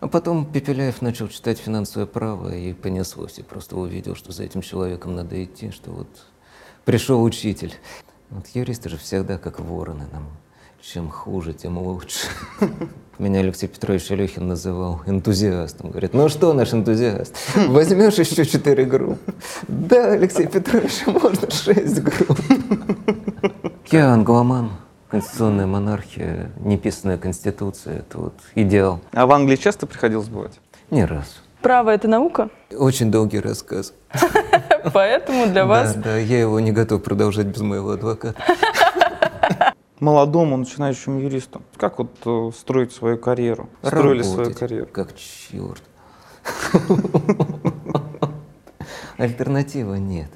А потом Пепеляев начал читать финансовое право и понеслось. И просто увидел, что за этим человеком надо идти, что вот пришел учитель. Вот юристы же всегда как вороны нам. Чем хуже, тем лучше. Меня Алексей Петрович Алехин называл энтузиастом. Говорит, ну что наш энтузиаст, возьмешь еще четыре группы? Да, Алексей Петрович, можно шесть групп. Я англоман. Конституционная монархия, неписанная конституция – это вот идеал. А в Англии часто приходилось бывать? Не раз. Право – это наука? Очень долгий рассказ. Поэтому для вас… Да, да, я его не готов продолжать без моего адвоката. Молодому начинающему юристу, как вот э, строить свою карьеру? Строили свою карьеру? Как черт. Альтернативы нет.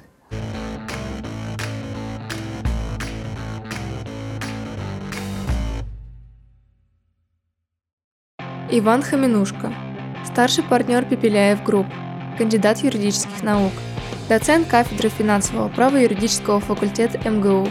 Иван Хаменушко, старший партнер Пепеляев Групп, кандидат юридических наук, доцент кафедры финансового права юридического факультета МГУ.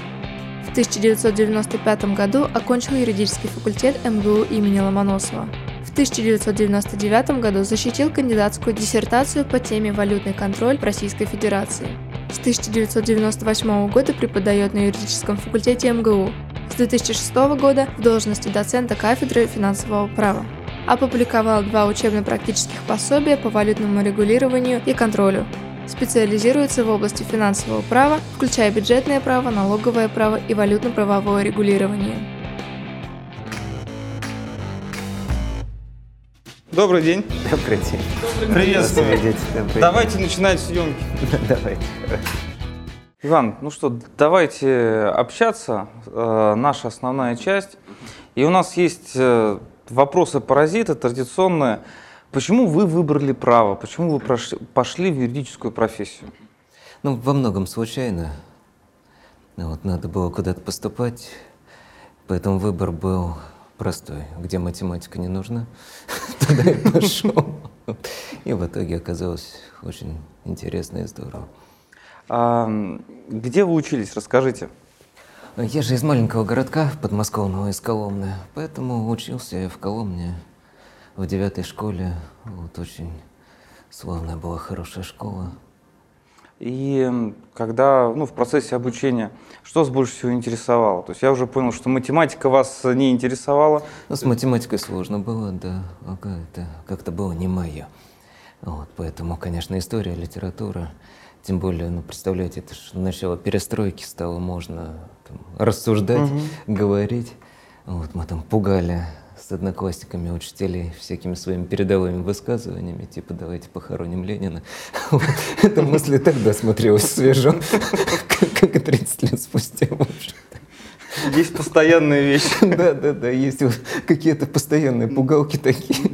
В 1995 году окончил юридический факультет МГУ имени Ломоносова. В 1999 году защитил кандидатскую диссертацию по теме «Валютный контроль в Российской Федерации». С 1998 года преподает на юридическом факультете МГУ. С 2006 года в должности доцента кафедры финансового права. Опубликовал два учебно-практических пособия по валютному регулированию и контролю. Специализируется в области финансового права, включая бюджетное право, налоговое право и валютно-правовое регулирование. Добрый день. Добрый день. Приветствую. Давайте начинать съемки. Давайте. Иван, ну что, давайте общаться. Э, наша основная часть. И у нас есть э, вопросы-паразиты традиционные. Почему вы выбрали право? Почему вы прош- пошли в юридическую профессию? Ну, во многом случайно. Ну, Вот, надо было куда-то поступать, поэтому выбор был простой. Где математика не нужна, туда и пошел. И в итоге оказалось очень интересно и здорово. Где вы учились? Расскажите. Я же из маленького городка подмосковного, из Коломны, поэтому учился я в Коломне в девятой школе. Вот очень славная была, хорошая школа. И когда, ну, в процессе обучения, что вас больше всего интересовало? То есть я уже понял, что математика вас не интересовала. Ну, с математикой сложно было, да. Это как-то было не мое. Вот, поэтому, конечно, история, литература. Тем более, ну, представляете, это же начало перестройки стало можно там, рассуждать, говорить. Вот, мы там пугали с одноклассниками учителей всякими своими передовыми высказываниями, типа «давайте похороним Ленина». Эта мысль тогда смотрелась свежо, как- и 30 лет спустя, в. Есть постоянные вещи. Да, да, да, есть какие-то постоянные пугалки такие.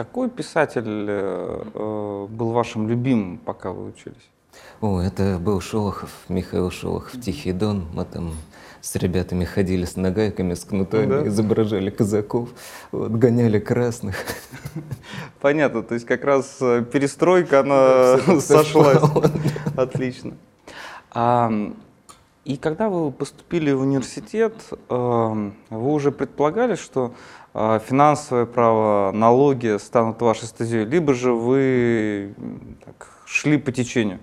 Какой писатель э, э, был вашим любимым, пока вы учились? О, это был Шолохов, Михаил Шолохов, Тихий Дон. Мы там с ребятами ходили с нагайками, с кнутами, Да. изображали казаков, вот, гоняли красных. Понятно, то есть как раз э, перестройка, она сошлась. Отлично. А, и когда вы поступили в университет, эм, вы уже предполагали, что финансовое право, налоги станут вашей стезей, либо же вы так, шли по течению?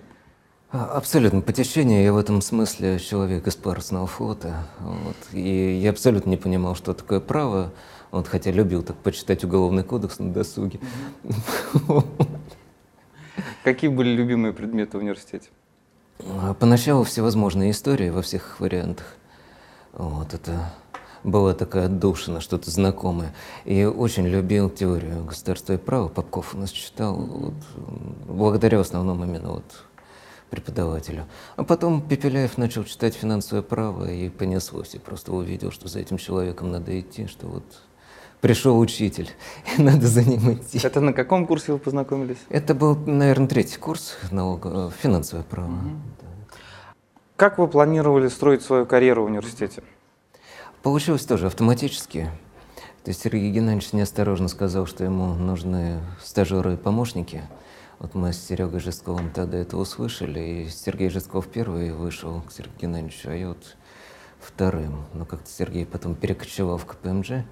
А, Абсолютно по течению. Я в этом смысле человек из парусного флота. Вот. И я абсолютно не понимал, что такое право. Вот, хотя любил так почитать уголовный кодекс на досуге. Какие были любимые предметы в университете? А Поначалу всевозможные истории во всех вариантах. Вот это была такая отдушина, что-то знакомое. И очень любил теорию государства и права. Попков у нас читал, вот, благодаря в основном именно вот преподавателю. А потом Пепеляев начал читать финансовое право и понеслось. И просто увидел, что за этим человеком надо идти, что вот пришел учитель, и надо за ним идти. Это на каком курсе вы познакомились? Это был, наверное, третий курс налога, финансовое право. да. Как вы планировали строить свою карьеру в университете? Получилось тоже автоматически. То есть Сергей Геннадьевич неосторожно сказал, что ему нужны стажеры и помощники. Вот мы с Серегой Жестковым тогда это услышали, и Сергей Жестков первый вышел к Сергею Геннадьевичу, а я вот вторым. Но как-то Сергей потом перекочевал в КПМЖ,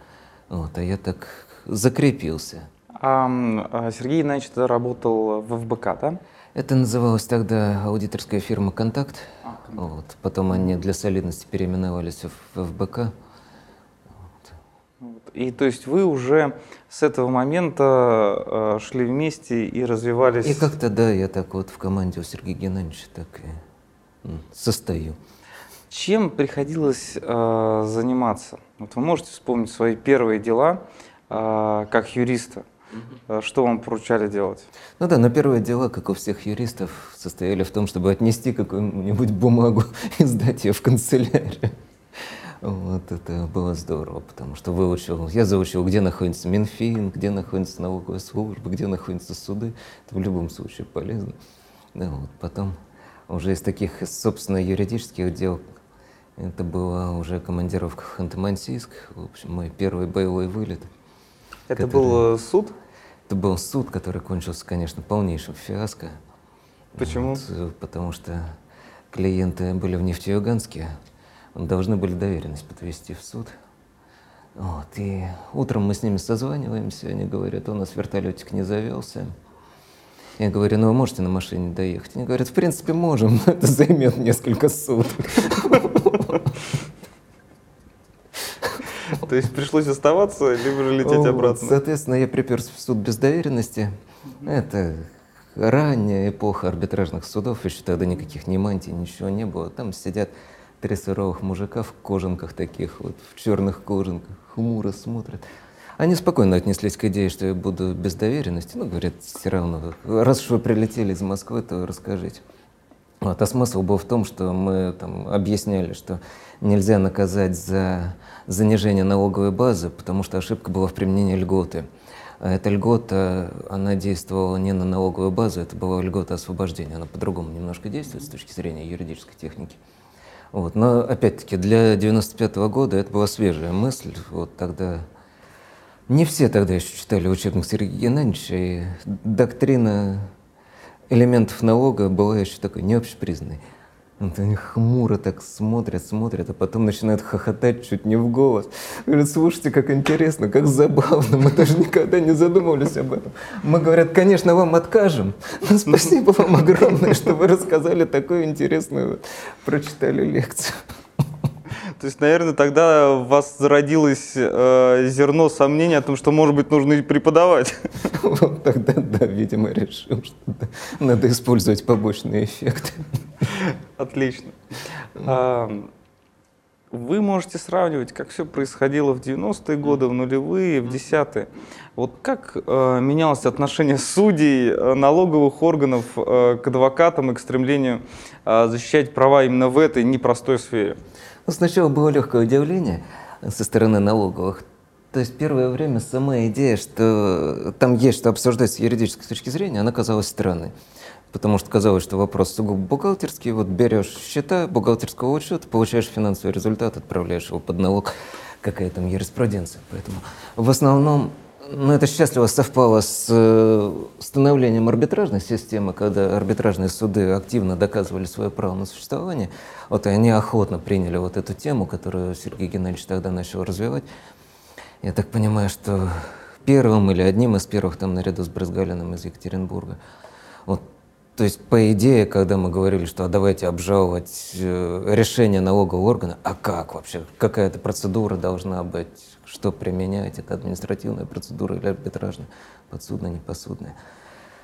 вот, а я так закрепился. А, а Сергей Геннадьевич тогда работал в ФБК, да? Это называлась тогда аудиторская фирма «Контакт». А, Вот. Потом они для солидности переименовались в ФБК. Вот. И то есть вы уже с этого момента э, шли вместе и развивались. И как-то, да, я так вот в команде у Сергея Геннадьевича так и состою. Чем приходилось э, заниматься? Вот вы можете вспомнить свои первые дела э, как юриста? Э, Что вам поручали делать? Ну да, но первые дела, как у всех юристов, состояли в том, чтобы отнести какую-нибудь бумагу и сдать ее в канцелярию. Вот это было здорово, потому что выучил, я заучил, где находится Минфин, где находится налоговая служба, где находятся суды. Это в любом случае полезно. Да, вот потом уже из таких, собственно, юридических дел, это была уже командировка в Ханты-Мансийск, в общем, мой первый боевой вылет. Это Который- был э, суд? Это был суд, который кончился, конечно, полнейшим фиаско. Почему? Вот, э, потому что клиенты были в Нефтеюганске, должны были доверенность подвести в суд. Вот, и утром мы с ними созваниваемся, они говорят, у нас вертолетик не завелся. Я говорю, ну вы можете на машине доехать? Они говорят, в принципе, можем, но это займет несколько суток. То есть пришлось оставаться, либо же лететь обратно? Соответственно, я приперся в суд без доверенности. Это ранняя эпоха арбитражных судов, еще тогда никаких ни мантий, ничего не было. Там сидят три суровых мужика в кожанках таких вот, в черных кожанках, хмуро смотрят. Они спокойно отнеслись к идее, что я буду без доверенности. Ну, говорят, все равно, раз уж вы прилетели из Москвы, то расскажите. Вот, а смысл был в том, что мы там объясняли, что нельзя наказать за занижение налоговой базы, потому что ошибка была в применении льготы. А эта льгота, она действовала не на налоговую базу, это была льгота освобождения. Она по-другому немножко действует с точки зрения юридической техники. Вот. Но опять-таки для 95 года это была свежая мысль. Вот тогда не все тогда еще читали учебник Сергея Геннадьевича, и доктрина элементов налога была еще такой не общепризнанной. Вот они хмуро так смотрят, смотрят, а потом начинают хохотать чуть не в голос. Говорят, слушайте, как интересно, как забавно, мы даже никогда не задумывались об этом. Мы, говорят, конечно, вам откажем, но спасибо вам огромное, что вы рассказали такую интересную, прочитали лекцию. То есть, наверное, тогда у вас зародилось э, зерно сомнения о том, что, может быть, нужно и преподавать. Вот тогда, да, видимо, решил, что надо использовать побочные эффекты. Отлично. А, Вы можете сравнивать, как все происходило в 90-е годы, в нулевые, в десятые. Вот как э, менялось отношение судей, э, налоговых органов э, к адвокатам и к стремлению э, защищать права именно в этой непростой сфере? Ну, сначала было легкое удивление со стороны налоговых. То есть первое время сама идея, что там есть что обсуждать с юридической точки зрения, она казалась странной. Потому что казалось, что вопрос сугубо бухгалтерский. Вот берешь счета бухгалтерского учета, получаешь финансовый результат, отправляешь его под налог. Какая там юриспруденция. Поэтому в основном ну, это счастливо совпало с э, становлением арбитражной системы, когда арбитражные суды активно доказывали свое право на существование. Вот и они охотно приняли вот эту тему, которую Сергей Геннадьевич тогда начал развивать. Я так понимаю, что первым или одним из первых там наряду с Брызгалиным из Екатеринбурга. Вот, то есть, по идее, когда мы говорили, что а давайте обжаловать э, решение налогового органа, а как вообще? Какая-то процедура должна быть? Что применять? Это административная процедура или арбитражная? Подсудная, непосудная?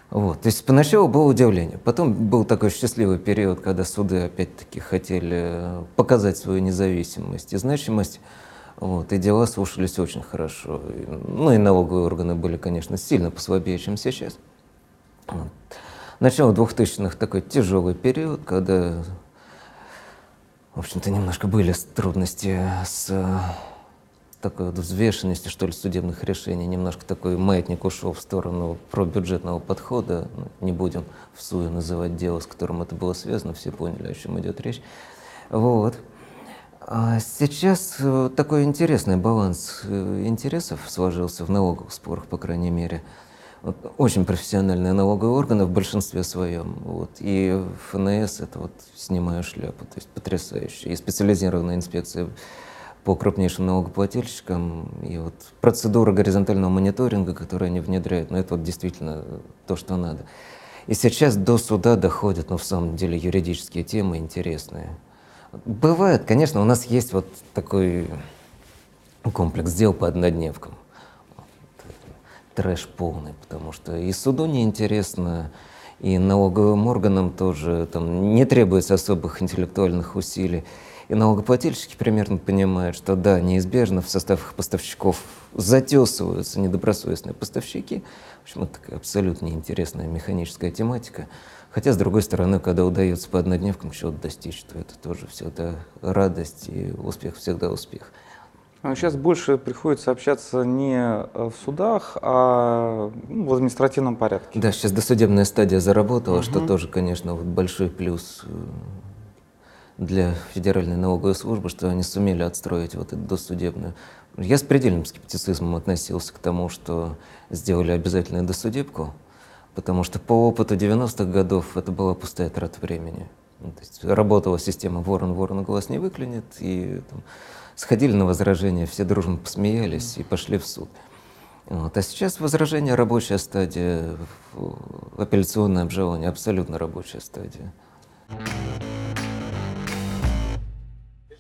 Вот. То есть поначалу было удивление. Потом был такой счастливый период, когда суды опять-таки хотели показать свою независимость и значимость. Вот, и дела слушались очень хорошо. Ну и налоговые органы были, конечно, сильно послабее, чем сейчас. Вот. Начало 2000-х такой тяжелый период, когда, в общем-то, немножко были трудности с э, такой вот взвешенностью, что ли, судебных решений. Немножко такой маятник ушел в сторону пробюджетного подхода. Ну, не будем в СУе называть дело, с которым это было связано, все поняли, о чем идет речь. Вот. А сейчас э, такой интересный баланс э, интересов сложился в налоговых спорах, по крайней мере. Очень профессиональные налоговые органы в большинстве своем. Вот, и ФНС это вот снимаю шляпу, то есть потрясающе. И специализированная инспекция по крупнейшим налогоплательщикам. И вот процедура горизонтального мониторинга, которую они внедряют, ну это вот действительно то, что надо. И сейчас до суда доходят, ну в самом деле, юридические темы интересные. Бывает, конечно, у нас есть вот такой комплекс дел по однодневкам. Трэш полный, потому что и суду неинтересно, и налоговым органам тоже там не требуется особых интеллектуальных усилий. И налогоплательщики примерно понимают, что да, неизбежно в состав их поставщиков затесываются недобросовестные поставщики. В общем, это такая абсолютно неинтересная механическая тематика. Хотя, с другой стороны, когда удается по однодневкам чего-то достичь, то это тоже всегда радость, и успех всегда успех. Сейчас больше приходится общаться не в судах, а ну, в административном порядке. Да, сейчас досудебная стадия заработала, угу. что тоже, конечно, вот большой плюс э, для Федеральной налоговой службы, что они сумели отстроить вот эту досудебную. Я с предельным скептицизмом относился к тому, что сделали обязательную досудебку, потому что по опыту 90-х годов это была пустая трата времени. Ну, то есть работала система ворон ворон глаз не выклинет, и там, сходили на возражения, все дружно посмеялись и пошли в суд. Вот. А сейчас возражение рабочая стадия, апелляционное обжалование абсолютно рабочая стадия.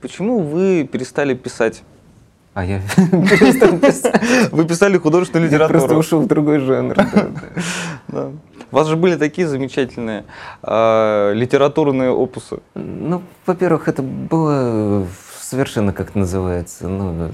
Почему вы перестали писать? А я перестал писать. Вы писали художественную литературу. Я просто ушел в другой жанр. У вас же были такие замечательные э, литературные опусы. Ну, во-первых, это было совершенно, как называется, ну,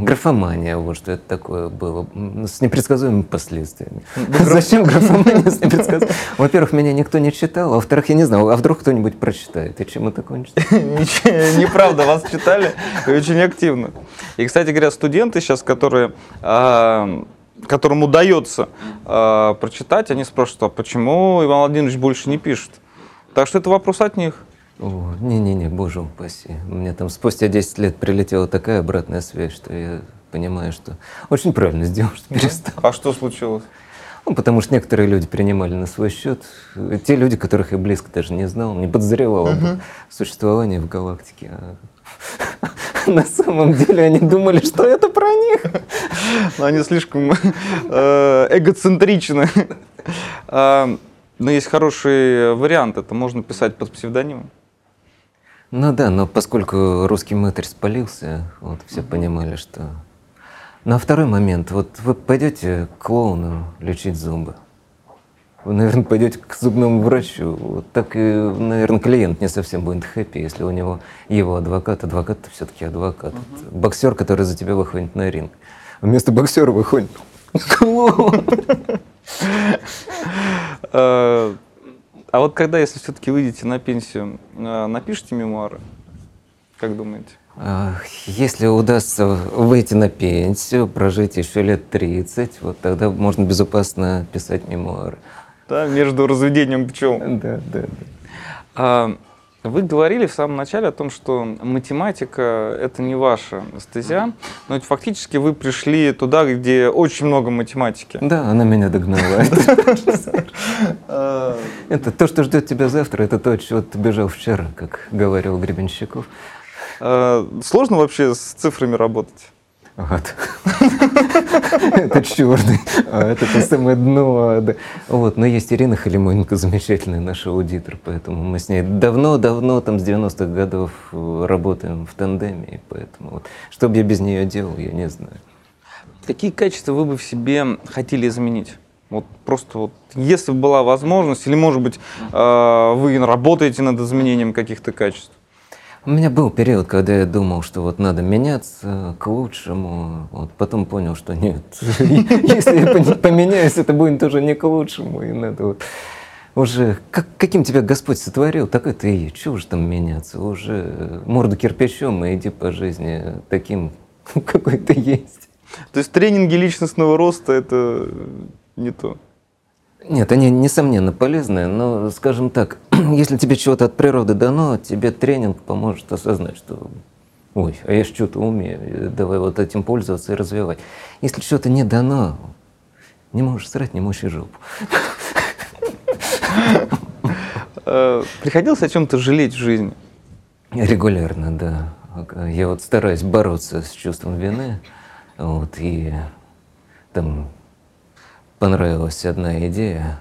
Графомания, вот что это такое было, с непредсказуемыми последствиями. Зачем графомания с непредсказуемыми? Во-первых, меня никто не читал, а во-вторых, я не знал, а вдруг кто-нибудь прочитает, и чем это кончится? Неправда, вас читали очень активно. И, кстати говоря, студенты сейчас, которые а, которым удается э, прочитать, они спрашивают, а почему Иван Владимирович больше не пишет? Так что это вопрос от них. О, не-не-не, боже упаси. Меня там спустя 10 лет прилетела такая обратная связь, что я понимаю, что очень правильно сделал, что перестал. А что случилось? Ну, потому что некоторые люди принимали на свой счет. Те люди, которых я близко даже не знал, не подозревал об uh существовании в галактике. А на самом деле они думали, что это про них. Но они слишком э, эгоцентричны. А, но есть хороший вариант, это можно писать под псевдонимом. Ну да, но поскольку русский мэтр спалился, вот все понимали, что... На второй момент, вот вы пойдете к клоуну лечить зубы, вы, наверное, пойдете к зубному врачу, вот так и, наверное, клиент не совсем будет хэппи, если у него его адвокат, адвокат все-таки адвокат, uh-huh. боксер, который за тебя выходит на ринг. Вместо боксера выходит клоун. А вот когда, если все-таки выйдете на пенсию, э, напишите мемуары? Как думаете? Если удастся выйти на пенсию, прожить еще лет 30, вот тогда можно безопасно писать мемуары. Да, между разведением пчел. Да, да, да. А, вы говорили в самом начале о том, что математика — это не ваша стезя, но ведь фактически вы пришли туда, где очень много математики. Да, она меня догнала. Это то, что ждет тебя завтра, это то, от чего ты бежал вчера, как говорил Гребенщиков. А, сложно вообще с цифрами работать? Вот. Это черный, а это то самое дно. Вот, но есть Ирина Халимоненко, замечательная наша аудитор, поэтому мы с ней давно-давно, там с 90-х годов работаем в тандеме, и поэтому вот, что бы я без нее делал, я не знаю. Какие качества вы бы в себе хотели изменить? Вот просто вот, если бы была возможность, или, может быть, э, вы работаете над изменением каких-то качеств? У меня был период, когда я думал, что вот надо меняться к лучшему. Вот потом понял, что нет. Если я поменяюсь, это будет тоже не к лучшему. И надо вот уже как, каким тебя Господь сотворил, так это и. Чего же там меняться? Уже морду кирпичом и иди по жизни таким, какой ты есть. То есть тренинги личностного роста это не то. Нет, они несомненно полезные, но, скажем так, если тебе чего-то от природы дано, тебе тренинг поможет осознать, что ой, а я что-то умею, давай вот этим пользоваться и развивать. Если что-то не дано, не можешь срать, не мочи жопу. Э, приходилось о чем-то жалеть в жизни? Регулярно, да. Я вот стараюсь бороться с чувством вины. Вот, и там понравилась одна идея,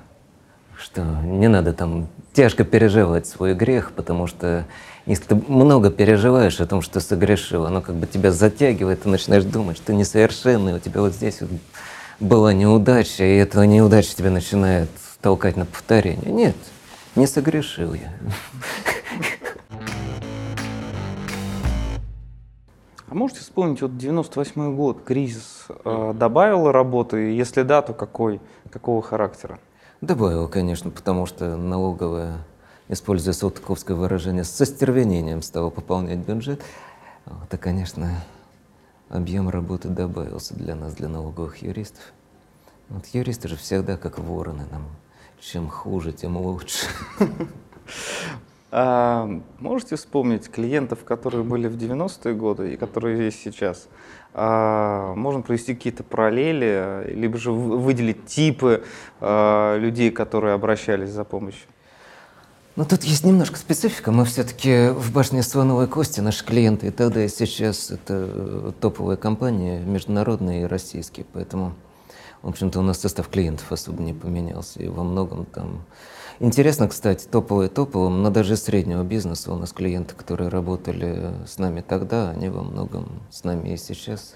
что не надо там тяжко переживать свой грех, потому что если ты много переживаешь о том, что согрешил, оно как бы тебя затягивает, ты начинаешь думать, что несовершенный, у тебя вот здесь вот была неудача, и эта неудача тебя начинает толкать на повторение. Нет, не согрешил я. А можете вспомнить, вот 98 год, кризис, э, добавил работы? Если да, то какой, какого характера? Добавил, конечно, потому что налоговая, используя салтыковское выражение, со стервенением стала пополнять бюджет. Это, конечно, объем работы добавился для нас, для налоговых юристов. Вот юристы же всегда как вороны нам. Чем хуже, тем лучше. А можете вспомнить клиентов, которые были в 90-е годы и которые есть сейчас? А, можно провести какие-то параллели, либо же выделить типы а, людей, которые обращались за помощью? Ну, тут есть немножко специфика. Мы все-таки в башне Слоновой Кости, наши клиенты и тогда, и сейчас это топовые компании, международные и российские, поэтому, в общем-то, у нас состав клиентов особо не поменялся, и во многом там Интересно, кстати, топовые топовым, но даже среднего бизнеса у нас клиенты, которые работали с нами тогда, они во многом с нами и сейчас.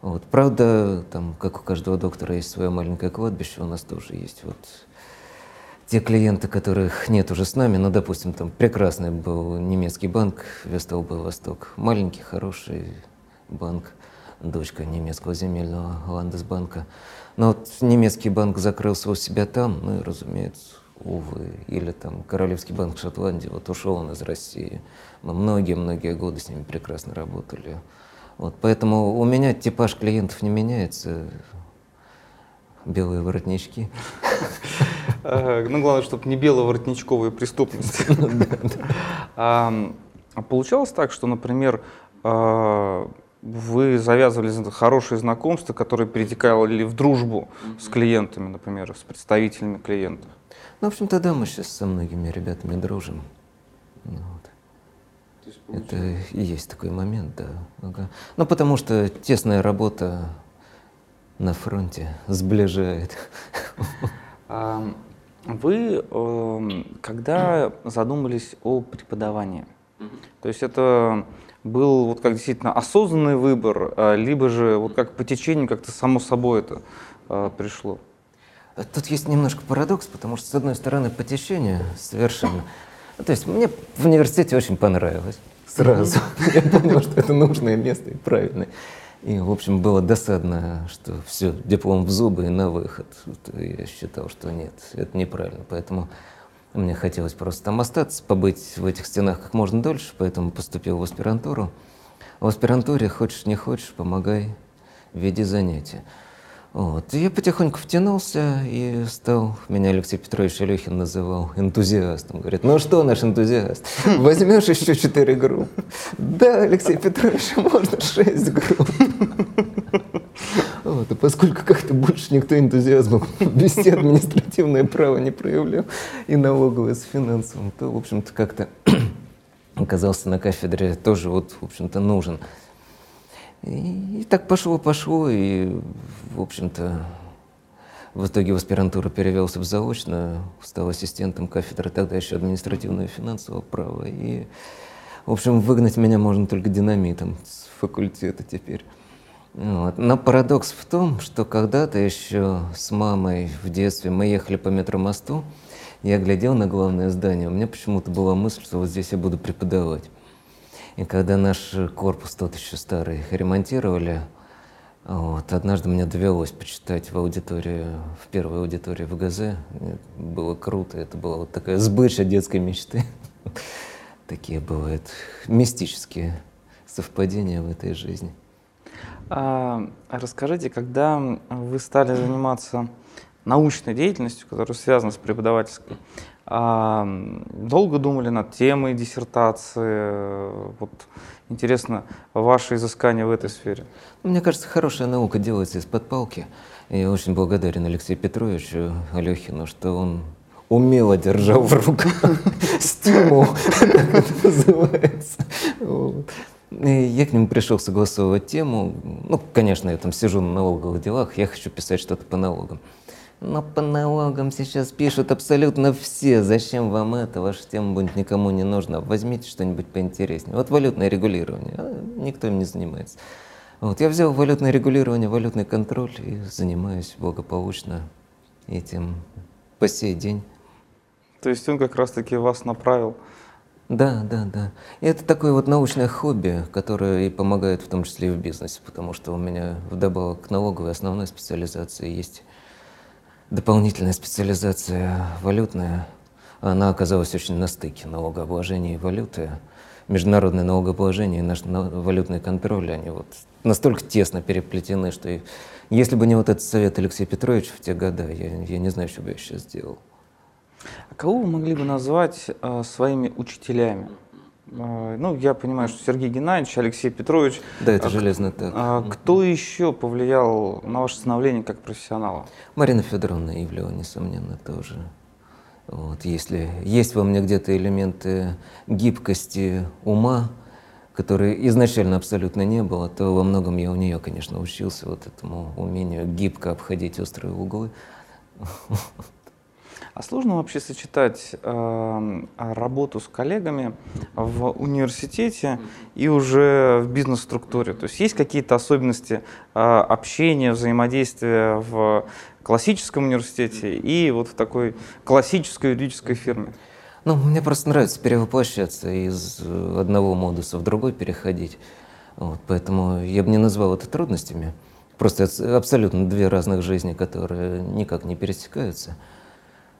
Вот. Правда, там, как у каждого доктора есть свое маленькое кладбище, у нас тоже есть вот те клиенты, которых нет уже с нами, ну, допустим, там прекрасный был немецкий банк Вестолбы Восток, маленький, хороший банк, дочка немецкого земельного Ландесбанка. Но вот немецкий банк закрылся у себя там, ну и, разумеется, увы. Или там Королевский банк Шотландии, вот ушел он из России. Мы многие-многие годы с ними прекрасно работали. Вот, поэтому у меня типаж клиентов не меняется. Белые воротнички. Ну, главное, чтобы не беловоротничковая преступность. А получалось так, что, например, а, вы завязывали хорошие знакомства, которые перетекали в дружбу с клиентами, например, с представителями клиентов? Ну, в общем-то, да, мы сейчас со многими ребятами дружим. Ну вот. Это и есть такой момент, да. Ага. Ну, потому что тесная работа на фронте сближает. Вы эм, когда задумались о преподавании, то есть это был вот как действительно осознанный выбор, а, либо же вот как по течению как-то само собой это а, пришло? Тут есть немножко парадокс, потому что, с одной стороны, по течению совершенно. Ну, то есть мне в университете очень понравилось сразу. Я понял, что это нужное место и правильное. И, в общем, было досадно, что все, диплом в зубы и на выход. Я считал, что нет, это неправильно. Поэтому мне хотелось просто там остаться, побыть в этих стенах как можно дольше, поэтому поступил в аспирантуру. В аспирантуре, хочешь не хочешь, помогай, веди занятия. Вот. И я потихоньку втянулся и стал, меня Алексей Петрович Алехин называл энтузиастом. Говорит, ну что наш энтузиаст, возьмешь еще четыре группы? Да, Алексей Петрович, можно шесть групп. Вот, и поскольку как-то больше никто энтузиазма вести административное право не проявлял, и налоговое с финансовым, то, в общем-то, как-то оказался на кафедре тоже вот, в общем-то, нужен. И, так пошло-пошло, и, в общем-то, в итоге в аспирантуру перевелся в заочную, стал ассистентом кафедры тогда еще административного и финансового права. И, в общем, выгнать меня можно только динамитом с факультета теперь. Вот. Но парадокс в том, что когда-то еще с мамой в детстве мы ехали по метромосту, я глядел на главное здание, у меня почему-то была мысль, что вот здесь я буду преподавать. И когда наш корпус тот еще старый ремонтировали, вот, однажды мне довелось почитать в аудитории, в первой аудитории ВГЗ. Было круто, это была вот такая сбыча детской мечты. Такие бывают мистические совпадения в этой жизни. А, расскажите, когда вы стали заниматься научной деятельностью, которая связана с преподавательской, долго думали над темой диссертации. Вот интересно, ваши изыскания в этой сфере? Мне кажется, хорошая наука делается из-под палки. Я очень благодарен Алексею Петровичу Алехину, что он умело держал в руках стимул, как это называется. И я к нему пришел согласовывать тему. Ну, конечно, я там сижу на налоговых делах, я хочу писать что-то по налогам. Но по налогам сейчас пишут абсолютно все. Зачем вам это? Ваша тема будет никому не нужна. Возьмите что-нибудь поинтереснее. Вот валютное регулирование. А никто им не занимается. Вот, я взял валютное регулирование, валютный контроль и занимаюсь благополучно этим по сей день. То есть он как раз-таки вас направил. Да, да, да. И это такое вот научное хобби, которое и помогает в том числе и в бизнесе, потому что у меня вдобавок к налоговой основной специализации есть дополнительная специализация валютная. Она оказалась очень на стыке налогообложения и валюты. Международное налогообложение и наш валютный контроль, они вот настолько тесно переплетены, что если бы не вот этот совет Алексея Петровича в те годы, я, я не знаю, что бы я сейчас сделал. А кого вы могли бы назвать э, своими учителями? Э, ну, я понимаю, что Сергей Геннадьевич, Алексей Петрович. Да, это а, железно так. А, кто еще повлиял на ваше становление как профессионала? Марина Федоровна Ивлева, несомненно, тоже. Вот, если есть во мне где-то элементы гибкости ума, которые изначально абсолютно не было, то во многом я у нее, конечно, учился вот этому умению гибко обходить острые углы. А сложно вообще сочетать э, работу с коллегами в университете и уже в бизнес-структуре? То есть есть какие-то особенности э, общения, взаимодействия в классическом университете и вот в такой классической юридической фирме? Ну, мне просто нравится перевоплощаться из одного модуса в другой переходить. Вот, поэтому я бы не назвал это трудностями. Просто абсолютно две разных жизни, которые никак не пересекаются.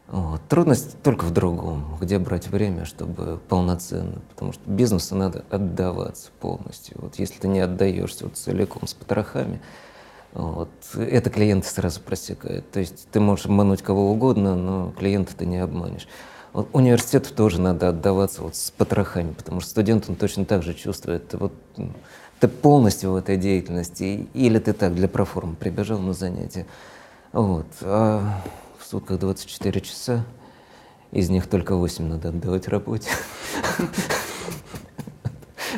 Вот. Трудность только в другом, где брать время, чтобы полноценно, потому что бизнесу надо отдаваться полностью. Вот если ты не отдаешься вот целиком с потрохами, вот, это клиенты сразу просекает. То есть ты можешь обмануть кого угодно, но клиента ты не обманешь. Вот университету тоже надо отдаваться вот с потрохами, потому что студент он точно так же чувствует. Вот, ты полностью в этой деятельности, или ты так для проформы прибежал на занятия. Вот. А сутках 24 часа, из них только 8 надо отдавать работе.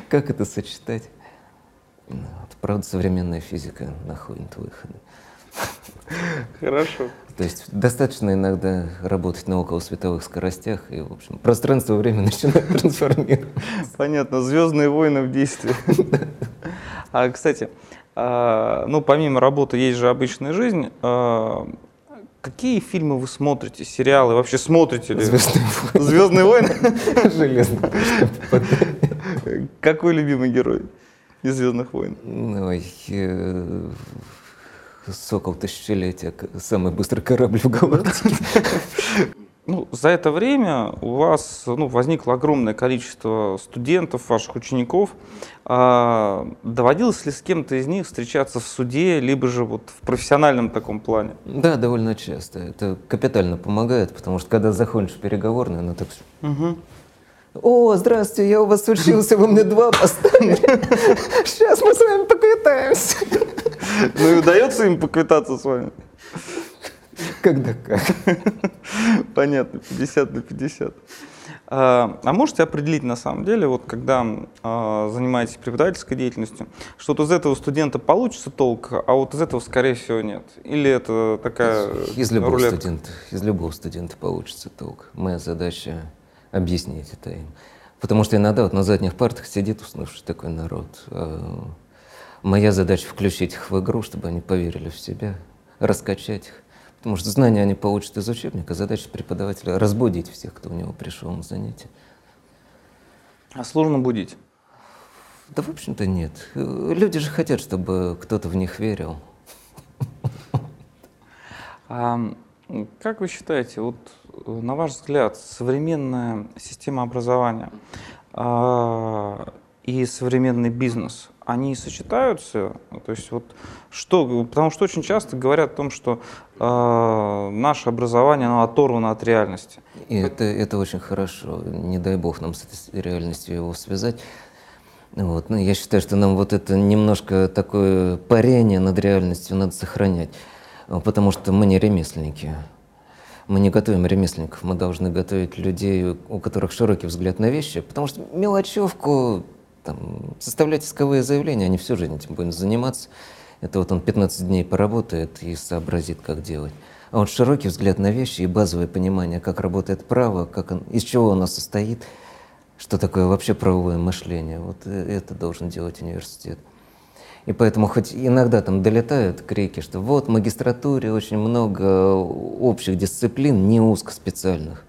Как это сочетать? Правда, современная физика находит выходы. Хорошо. То есть достаточно иногда работать на околосветовых скоростях, и, в общем, пространство время начинает трансформироваться. Понятно, звездные войны в действии. А, кстати, а, ну, помимо работы есть же обычная жизнь. Какие фильмы вы смотрите, сериалы, вообще смотрите ли? Звездные войны. Звездные войны? Железно. Какой любимый герой из Звездных войн? Ой, э, Сокол тысячелетия, самый быстрый корабль в галактике. Ну, за это время у вас ну, возникло огромное количество студентов, ваших учеников. А, доводилось ли с кем-то из них встречаться в суде, либо же вот в профессиональном таком плане? Да, довольно часто. Это капитально помогает, потому что когда заходишь в переговорную, ну так угу. О, здравствуйте, я у вас учился, вы мне два поставили. Сейчас мы с вами поквитаемся. Ну и удается им поквитаться с вами? Когда как. Понятно, 50 на 50. А, а можете определить на самом деле, вот когда а, занимаетесь преподавательской деятельностью, что вот из этого студента получится толк, а вот из этого, скорее всего, нет? Или это такая из любого студента, Из любого студента получится толк. Моя задача объяснить это им. Потому что иногда вот на задних партах сидит уснувший такой народ. А моя задача включить их в игру, чтобы они поверили в себя, раскачать их. Потому что знания они получат из учебника, задача преподавателя — разбудить всех, кто у него пришел на занятие. А сложно будить? Да, в общем-то, нет. Люди же хотят, чтобы кто-то в них верил. А, как вы считаете, вот на ваш взгляд, современная система образования а, и современный бизнес, они сочетаются? То есть вот что, потому что очень часто говорят о том, что э, наше образование оно оторвано от реальности. И это, это очень хорошо. Не дай бог нам с этой реальностью его связать. Вот. Ну, я считаю, что нам вот это немножко такое парение над реальностью надо сохранять, потому что мы не ремесленники. Мы не готовим ремесленников, мы должны готовить людей, у которых широкий взгляд на вещи, потому что мелочевку, там, составлять исковые заявления, они всю жизнь этим будут заниматься. Это вот он 15 дней поработает и сообразит, как делать. А вот широкий взгляд на вещи и базовое понимание, как работает право, как он, из чего оно состоит, что такое вообще правовое мышление, вот э, это должен делать университет. И поэтому хоть иногда там долетают крики, что вот в магистратуре очень много общих дисциплин, не узкоспециальных.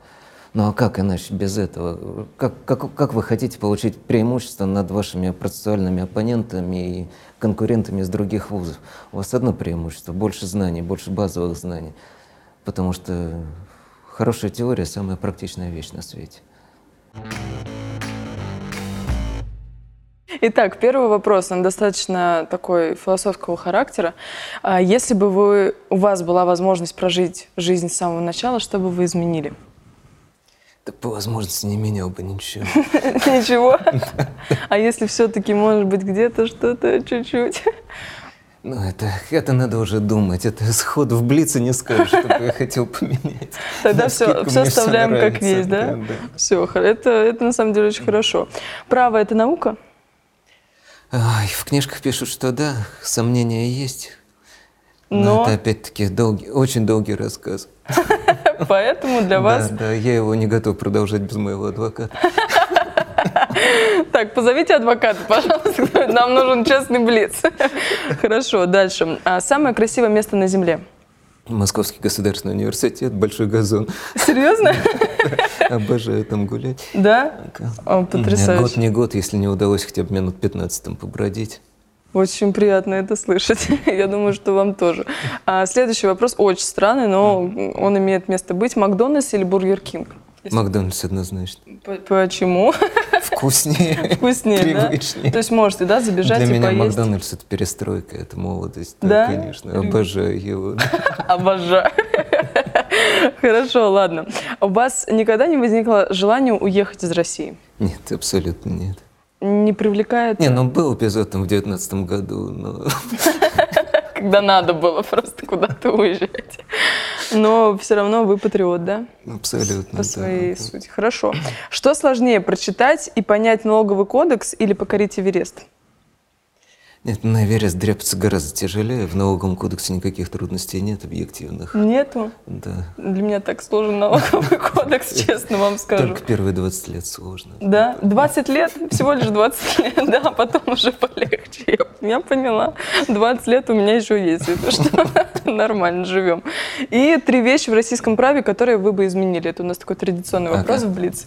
Ну а как иначе без этого? Как, как, как вы хотите получить преимущество над вашими процессуальными оппонентами и конкурентами из других вузов? У вас одно преимущество – больше знаний, больше базовых знаний. Потому что хорошая теория – самая практичная вещь на свете. Итак, первый вопрос, он достаточно такой философского характера. А Если бы вы, у вас была возможность прожить жизнь с самого начала, что бы вы изменили? Так по возможности не менял бы ничего. Ничего? А если все-таки, может быть, где-то что-то чуть-чуть? Ну, это, это надо уже думать. Это сходу в блице не скажешь, что бы я хотел поменять. Тогда все, все оставляем как есть, да? да, да. Все, это, это на самом деле очень хорошо. Право – это наука? Ай, в книжках пишут, что да, сомнения есть. Но, Но это опять-таки долгий, очень долгий рассказ. поэтому для вас... Да, да, я его не готов продолжать без моего адвоката. Так, позовите адвоката, пожалуйста. Нам нужен честный блиц. Хорошо, дальше. А Самое красивое место на Земле? Московский государственный университет, большой газон. Серьезно? Обожаю там гулять. Да? Меня год Потрясающе. не год, если не удалось хотя бы минут 15 там побродить. Очень приятно это слышать. Я думаю, что вам тоже. А следующий вопрос очень странный, но он имеет место быть. Макдональдс или Бургер Кинг? Макдональдс однозначно. Почему? Вкуснее. Вкуснее, да? Привычнее. То есть можете, да, забежать Для и меня поесть? Макдональдс это перестройка, это молодость. Да? Да, конечно. Обожаю его. Обожаю. Хорошо, ладно. У вас никогда не возникло желания уехать из России? Нет, абсолютно нет. Не привлекает, Не, ну был эпизод там в девятнадцатом году, но когда надо было просто куда-то уезжать. Но все равно вы патриот, да? абсолютно. По своей сути. Хорошо. Что сложнее, прочитать и понять налоговый кодекс или покорить Эверест? Нет, на Эверест дряпаться гораздо тяжелее. В налоговом кодексе никаких трудностей нет объективных. Нету. Да. Для меня так сложен налоговый кодекс, честно вам скажу. Только первые 20 лет сложно. Да, 20 лет, всего лишь 20 лет, да, а потом уже полегче. Я, поняла. 20 лет у меня еще есть, это что нормально живем. И три вещи в российском праве, которые вы бы изменили. Это у нас такой традиционный вопрос в Блиц.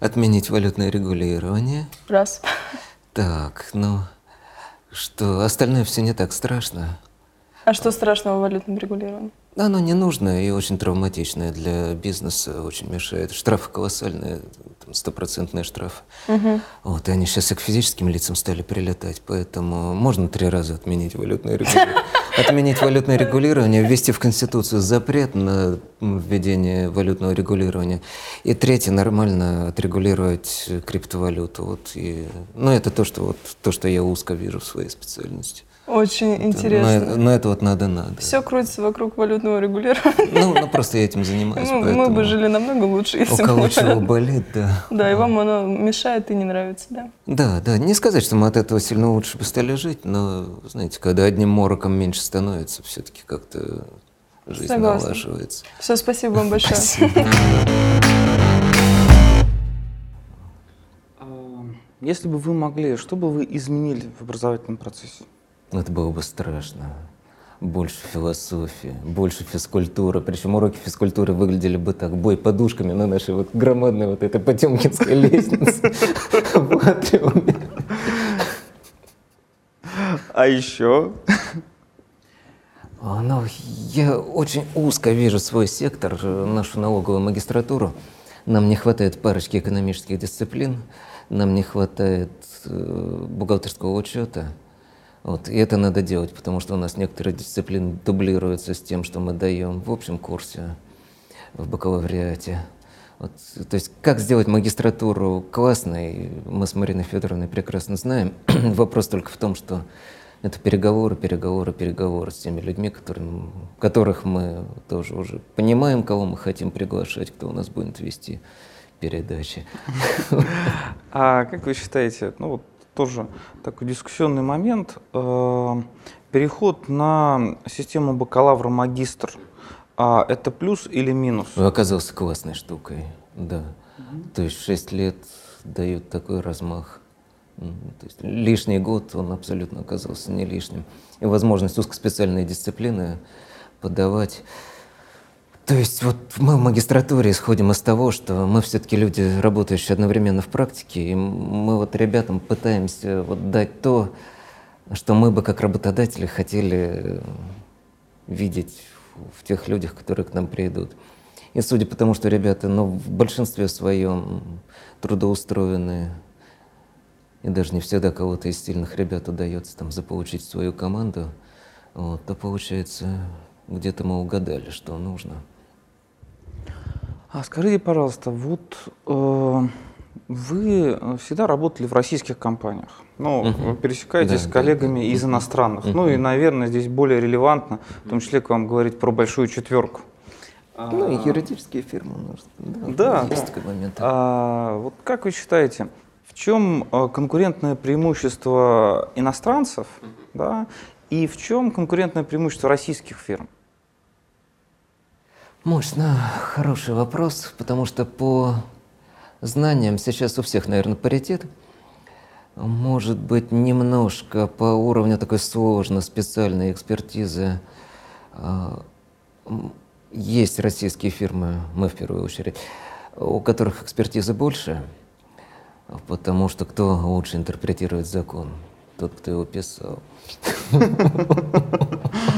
Отменить валютное регулирование. Раз. Так, ну что, остальное все не так страшно. А что страшного в валютном регулировании? Оно не нужно и очень травматичное для бизнеса, очень мешает. Штрафы колоссальные, стопроцентные штрафы. Вот, и они сейчас и к физическим лицам стали прилетать, поэтому можно три раза отменить валютное регулирование. Отменить валютное регулирование, ввести в Конституцию запрет на введение валютного регулирования. И третье, нормально отрегулировать криптовалюту. Вот, и, ну, это то что, вот, то, что я узко вижу в своей специальности. Очень интересно. Но, но это вот надо-надо. Все крутится вокруг валютного регулирования. Ну, ну, просто я этим занимаюсь, Мы, мы бы жили намного лучше, У если бы кого не чего болит, да. Да, и вам оно мешает и не нравится, да? Да, да, не сказать, что мы от этого сильно лучше бы стали жить, но, знаете, когда одним мороком меньше становится, все-таки как-то жизнь Согласна. налаживается. Все, спасибо вам большое. А, Если бы вы могли, что бы вы изменили в образовательном процессе? Это было бы страшно. Больше философии, больше физкультуры. Причем уроки физкультуры выглядели бы так, бой подушками на нашей вот громадной вот этой Потемкинской лестнице в атриуме. А еще? Ну, я очень узко вижу свой сектор, э, нашу налоговую магистратуру. Нам не хватает парочки экономических дисциплин, нам не хватает э, бухгалтерского учета. Вот, и это надо делать, потому что у нас некоторые дисциплины дублируются с тем, что мы даем в общем курсе, в бакалавриате. Вот, то есть как сделать магистратуру классной, мы с Мариной Федоровной прекрасно знаем. Вопрос только в том, что это переговоры, переговоры, переговоры с теми людьми, которым, которых мы тоже уже понимаем, кого мы хотим приглашать, кто у нас будет вести передачи. А как вы считаете, ну вот тоже такой дискуссионный момент, э, переход на систему бакалавра-магистр, а это плюс или минус? Оказался классной штукой, да. То есть 6 лет дают такой размах. То есть лишний год он абсолютно оказался не лишним. И возможность узкоспециальные дисциплины подавать. То есть вот мы в магистратуре исходим из того, что мы все-таки люди, работающие одновременно в практике, и мы вот ребятам пытаемся вот дать то, что мы бы как работодатели хотели видеть в тех людях, которые к нам придут. И судя по тому, что ребята ну, в большинстве своем трудоустроенные, и даже не всегда кого-то из сильных ребят удается там заполучить свою команду, вот, то получается, где-то мы угадали, что нужно. А скажите, пожалуйста, вот э, вы всегда работали в российских компаниях. Ну, Мгм. вы пересекаетесь Да, с коллегами да, да. из иностранных. Ну и, наверное, здесь более релевантно, в том числе к вам говорить про большую четверку. Ну, и юридические фирмы, может, Да, есть да. такой момент. А, вот как вы считаете, в чем э, конкурентное преимущество иностранцев, да, и в чем конкурентное преимущество российских фирм? Мощно, хороший вопрос, потому что по знаниям сейчас у всех, наверное, паритет. Может быть, немножко по уровню такой сложной специальной экспертизы а, есть российские фирмы, мы в первую очередь, у которых экспертизы больше, потому что кто лучше интерпретирует закон? Тот, кто его писал.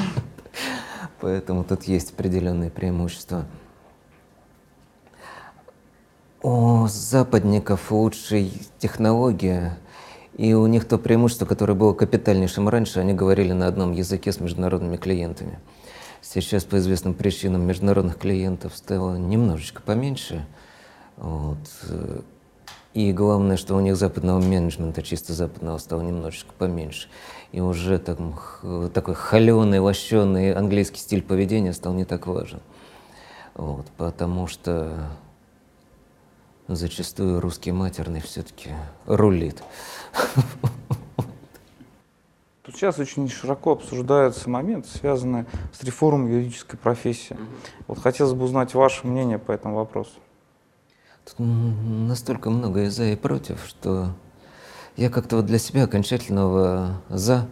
Поэтому тут есть определенные преимущества. У западников лучшая технология, и у них то преимущество, которое было капитальнейшим раньше, они говорили на одном языке с международными клиентами. Сейчас по известным причинам международных клиентов стало немножечко поменьше. Вот. И главное, что у них западного менеджмента, чисто западного, стало немножечко поменьше. И уже там, такой холеный, лощеный английский стиль поведения стал не так важен. Вот, потому что зачастую русский матерный все-таки рулит. Тут сейчас очень широко обсуждается момент, связанный с реформой юридической профессии. Вот хотелось бы узнать ваше мнение по этому вопросу. Тут настолько много и за, и против, что я как-то вот для себя окончательного «за»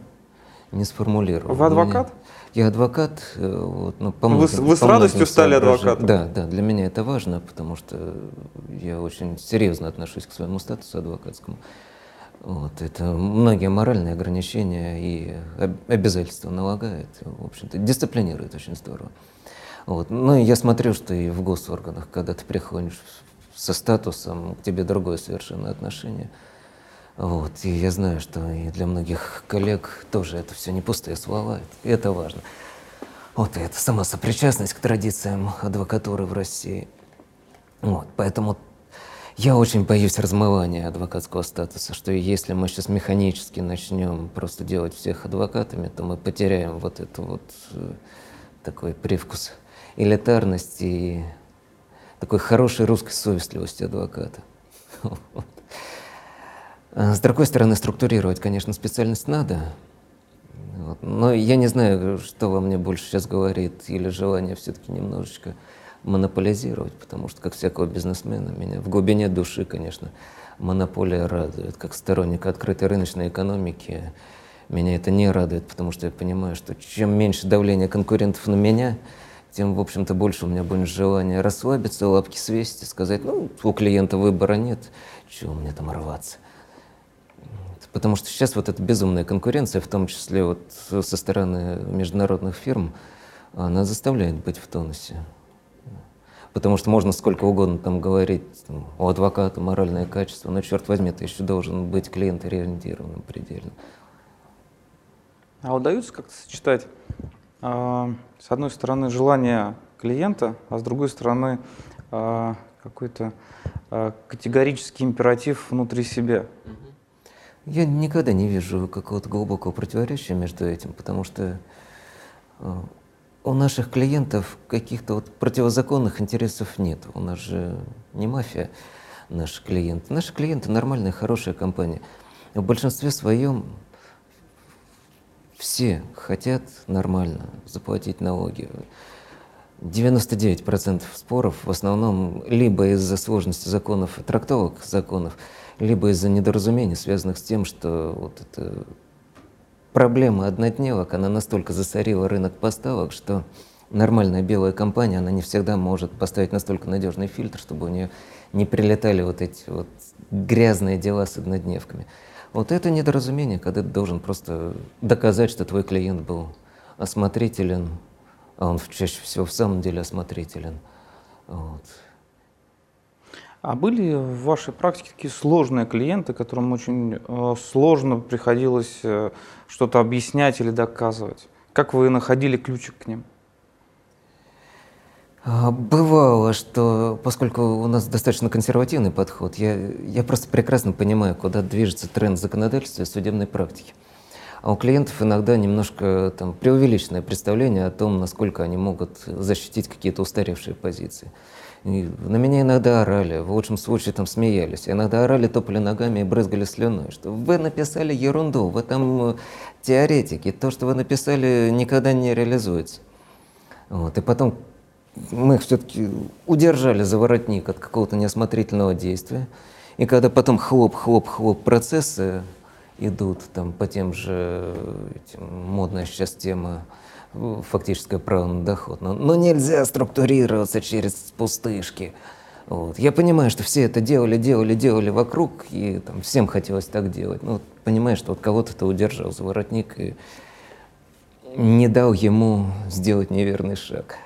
не сформулировал. Вы меня- адвокат? Я адвокат, э, вот, ну, по Вы с- вы с радостью стали адвокатом? Да, да, для меня это важно, потому что я очень серьезно отношусь к своему статусу адвокатскому. Вот, это многие моральные ограничения и об- обязательства налагает, в общем-то, дисциплинирует очень здорово. Вот. Ну и я смотрю, что и в госорганах, когда ты приходишь со статусом, к тебе другое совершенно отношение. Вот. И я знаю, что и для многих коллег тоже это все не пустые слова, и это важно. Вот и это сама сопричастность к традициям адвокатуры в России. Вот, поэтому я очень боюсь размывания адвокатского статуса, что если мы сейчас механически начнем просто делать всех адвокатами, то мы потеряем вот эту вот э, такой привкус элитарности и такой хорошей русской совестливости адвоката. А С другой стороны, структурировать, конечно, специальность надо. Вот. Но я не знаю, что во мне больше сейчас говорит, или желание все-таки немножечко монополизировать, потому что, как всякого бизнесмена, меня в глубине души, конечно, монополия радует. Как сторонник открытой рыночной экономики, меня это не радует, потому что я понимаю, что чем меньше давления конкурентов на меня, тем, в общем-то, больше у меня будет желание расслабиться, лапки свесить и сказать, ну, у клиента выбора нет, чего мне там рваться. Потому что сейчас вот эта безумная конкуренция, в том числе вот со стороны международных фирм, она заставляет быть в тонусе. Потому что можно сколько угодно там говорить там, о адвоката, моральное качество, но, черт возьми, ты еще должен быть клиент-ориентированным предельно. А удается как-то сочетать, а, с одной стороны, желание клиента, а с другой стороны, а, какой-то а, категорический императив внутри себя? Я никогда не вижу какого-то глубокого противоречия между этим, потому что э, у наших клиентов каких-то вот противозаконных интересов нет. У нас же не мафия, наши клиенты. Наши клиенты нормальная, хорошая компания. В большинстве своем все хотят нормально заплатить налоги. 99% споров в основном либо из-за сложности законов трактовок законов, либо из-за недоразумений, связанных с тем, что вот эта проблема однодневок, она настолько засорила рынок поставок, что нормальная белая компания, она не всегда может поставить настолько надежный фильтр, чтобы у нее не прилетали вот эти вот грязные дела с однодневками. Вот это недоразумение, когда ты должен просто доказать, что твой клиент был осмотрителен, а он чаще всего в самом деле осмотрителен. Вот. А были в вашей практике такие сложные клиенты, которым очень э, сложно приходилось э, что-то объяснять или доказывать? Как вы находили ключик к ним? А, бывало, что поскольку у нас достаточно консервативный подход, я, я просто прекрасно понимаю, куда движется тренд законодательства и судебной практики. А у клиентов иногда немножко там, преувеличенное представление о том, насколько они могут защитить какие-то устаревшие позиции. На меня иногда орали, в лучшем случае там смеялись. Иногда орали, топали ногами и брызгали слюной, что вы написали ерунду, вы там э, теоретики, то, что вы написали, никогда не реализуется. Вот. И потом мы их все-таки удержали за воротник от какого-то неосмотрительного действия. И когда потом хлоп-хлоп-хлоп процессы идут там по тем же, этим, модная сейчас тема, фактическое право на доход. Но, но нельзя структурироваться через пустышки. Вот. Я понимаю, что все это делали, делали, делали вокруг, и там, всем хотелось так делать. Ну, вот, понимаешь, что вот кого-то ты удержал за воротник и не дал ему сделать неверный шаг.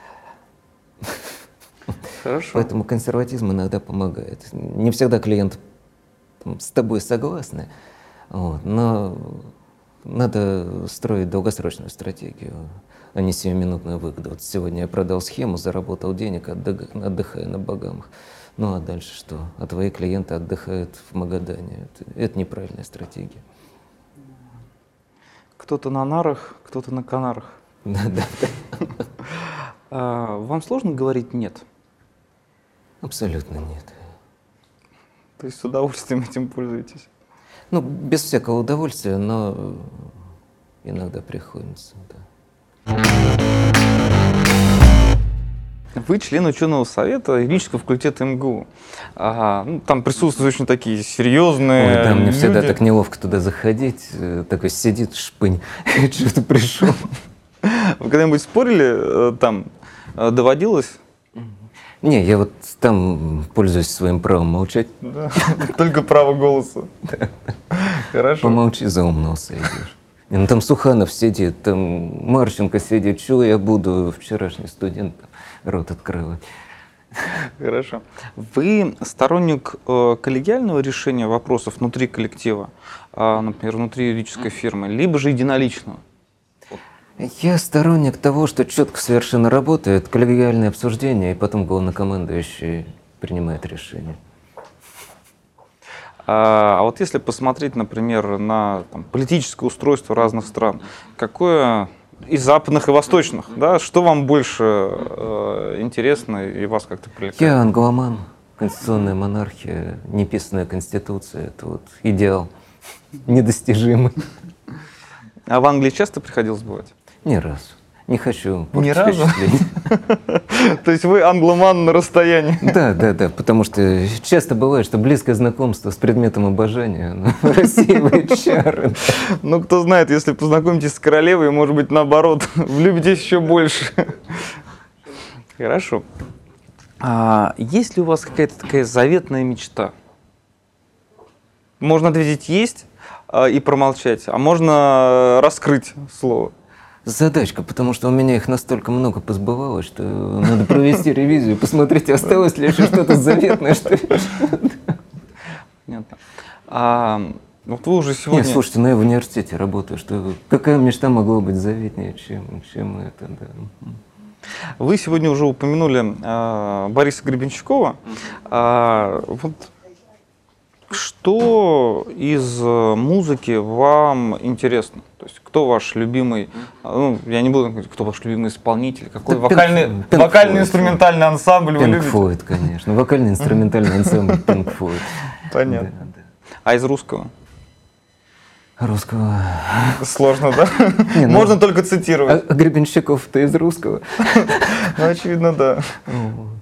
Хорошо. Поэтому консерватизм иногда помогает. Не всегда клиент с тобой согласны, вот, но надо строить долгосрочную стратегию, а не сиюминутную выгоду. Вот сегодня я продал схему, заработал денег, отдыхая на Багамах. Ну а дальше что? А твои клиенты отдыхают в Магадане. Это, это неправильная стратегия. Кто-то на нарах, кто-то на канарах. Да, да, да. А, вам сложно говорить «нет»? Абсолютно нет. То есть с удовольствием этим пользуетесь? Ну, без всякого удовольствия, но иногда приходится, да. Вы член ученого совета юридического факультета МГУ. Ага, ну, там присутствуют очень такие серьезные Ой, да, мне люди. всегда так неловко туда заходить. э, Такой сидит шпынь, что ты пришел. Вы когда-нибудь спорили э, там? Э, Доводилось? Не, я вот там пользуюсь своим правом молчать. Да. Только право голоса. Хорошо. Помолчи, за умного сойдешь. Ну, там Суханов сидит, там Марченко сидит. Чего я буду вчерашний студент рот открывать? Хорошо. Вы сторонник э, коллегиального решения вопросов внутри коллектива, а, например, внутри юридической фирмы, либо же единоличного? Я сторонник того, что четко совершенно работает коллегиальное обсуждение, и потом главнокомандующий принимает решение. А, а вот если посмотреть, например, на там, политическое устройство разных стран, какое и западных, и восточных, да, что вам больше э, интересно и вас как-то привлекает? Я англоман, конституционная монархия, неписанная конституция, это вот идеал недостижимый. А в Англии часто приходилось бывать? Ни разу. Не хочу. Ни разу? То есть вы англоман на расстоянии? Да, да, да, потому что часто бывает, что близкое знакомство с предметом обожания рассеивает чары. Ну, кто знает, если познакомитесь с королевой, может быть, наоборот, влюбитесь еще больше. Хорошо. А есть ли у вас какая-то такая заветная мечта? Можно ответить «есть» а, и промолчать, а можно раскрыть слово. Задачка, потому что у меня их настолько много позбывалось, что надо провести ревизию, посмотреть, осталось ли еще что-то заветное, что ли. Понятно. А, вот вы уже сегодня... Нет, слушайте, ну я в университете работаю, что какая мечта могла быть заветнее, чем, чем это, да. Вы сегодня уже упомянули а, Бориса Гребенщикова. А, вот Что из э, музыки вам интересно? То есть кто ваш любимый, а, ну, я не буду говорить, кто ваш любимый исполнитель, какой Да, вокальный, Pink- Pink вокальный Floyd. инструментальный ансамбль вы Pink любите? Floyd, конечно. Вокальный инструментальный ансамбль Pink Floyd. Понятно. Да, да. А из русского? Русского. Сложно, да? Не, ну- Можно только цитировать. а Гребенщиков-то из русского. Ну, очевидно, да.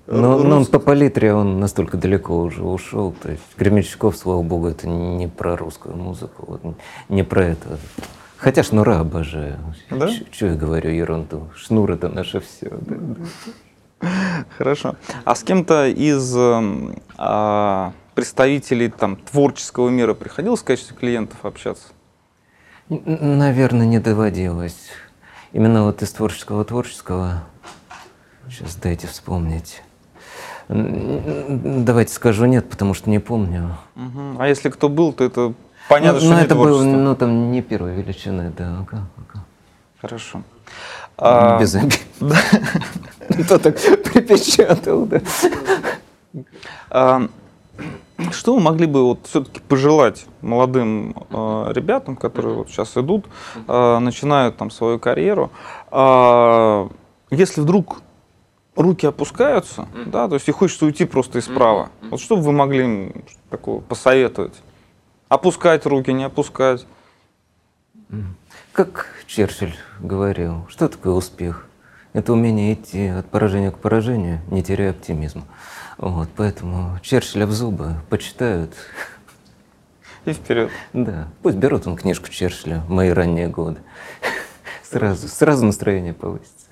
Но, но он по палитре, он настолько далеко уже ушел. То есть Гребенщиков, слава богу, это не про русскую музыку, вот, не про это. Хотя шнура обожаю. Да? Что я говорю ерунду? Шнур это наше все. Хорошо. А с кем-то из эм, а, представителей там, творческого мира приходилось в качестве клиентов общаться? Наверное, не доводилось. Именно вот из творческого творческого. Сейчас дайте вспомнить. Давайте скажу нет, потому что не помню. Мгм. А если кто был, то это понятно, ну, что ну, не это было, творчество. ну там не первой величины, да. ага, ага. Хорошо. А, Без обид. Кто так припечатал, да. Что вы могли бы вот все-таки пожелать молодым э, ребятам, которые вот сейчас идут, э, начинают там свою карьеру, А, если вдруг руки опускаются, да, то есть и хочется уйти просто из права, вот что бы вы могли им такого посоветовать? Опускать руки, не опускать? Как Черчилль говорил, что такое успех? Это умение идти от поражения к поражению, не теряя оптимизма. Вот, поэтому Черчилля в зубы почитают. И вперед. Да, пусть берут он книжку Черчилля мои ранние годы. Сразу, сразу настроение повысится.